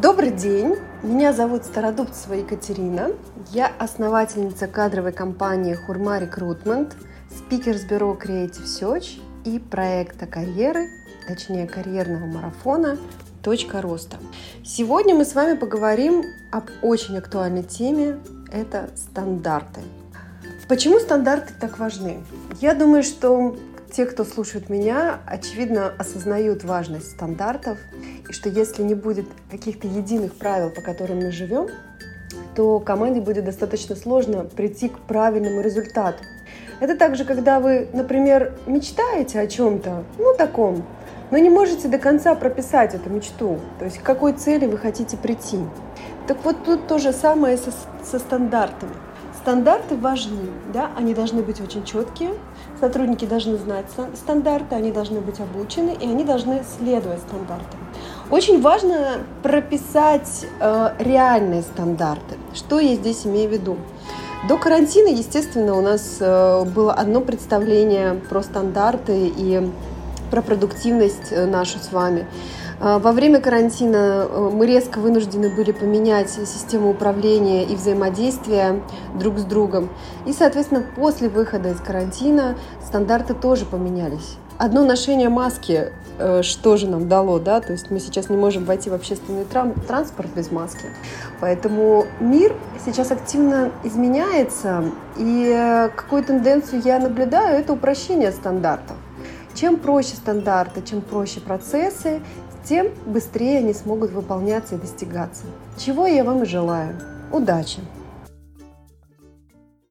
Добрый день, меня зовут Стародубцева Екатерина. Я основательница кадровой компании Хурма Рекрутмент, спикер с бюро Creative Search и проекта карьеры, точнее карьерного марафона «Точка роста». Сегодня мы с вами поговорим об очень актуальной теме – это стандарты. Почему стандарты так важны? Я думаю, что те, кто слушает меня, очевидно осознают важность стандартов, и что если не будет каких-то единых правил, по которым мы живем, то команде будет достаточно сложно прийти к правильному результату. Это также, когда вы, например, мечтаете о чем-то, ну таком, но не можете до конца прописать эту мечту, то есть к какой цели вы хотите прийти. Так вот тут то же самое со, со стандартами. Стандарты важны, да, они должны быть очень четкие, сотрудники должны знать стандарты, они должны быть обучены, и они должны следовать стандартам. Очень важно прописать э, реальные стандарты. Что я здесь имею в виду? До карантина, естественно, у нас э, было одно представление про стандарты и про продуктивность э, нашу с вами. А, во время карантина э, мы резко вынуждены были поменять систему управления и взаимодействия друг с другом. И, соответственно, после выхода из карантина стандарты тоже поменялись. Одно ношение маски э, что же нам дало, да, то есть мы сейчас не можем войти в общественный транспорт без маски. Поэтому мир сейчас активно изменяется, и какую тенденцию я наблюдаю, это упрощение стандартов. Чем проще стандарты, чем проще процессы, тем быстрее они смогут выполняться и достигаться. Чего я вам и желаю. Удачи!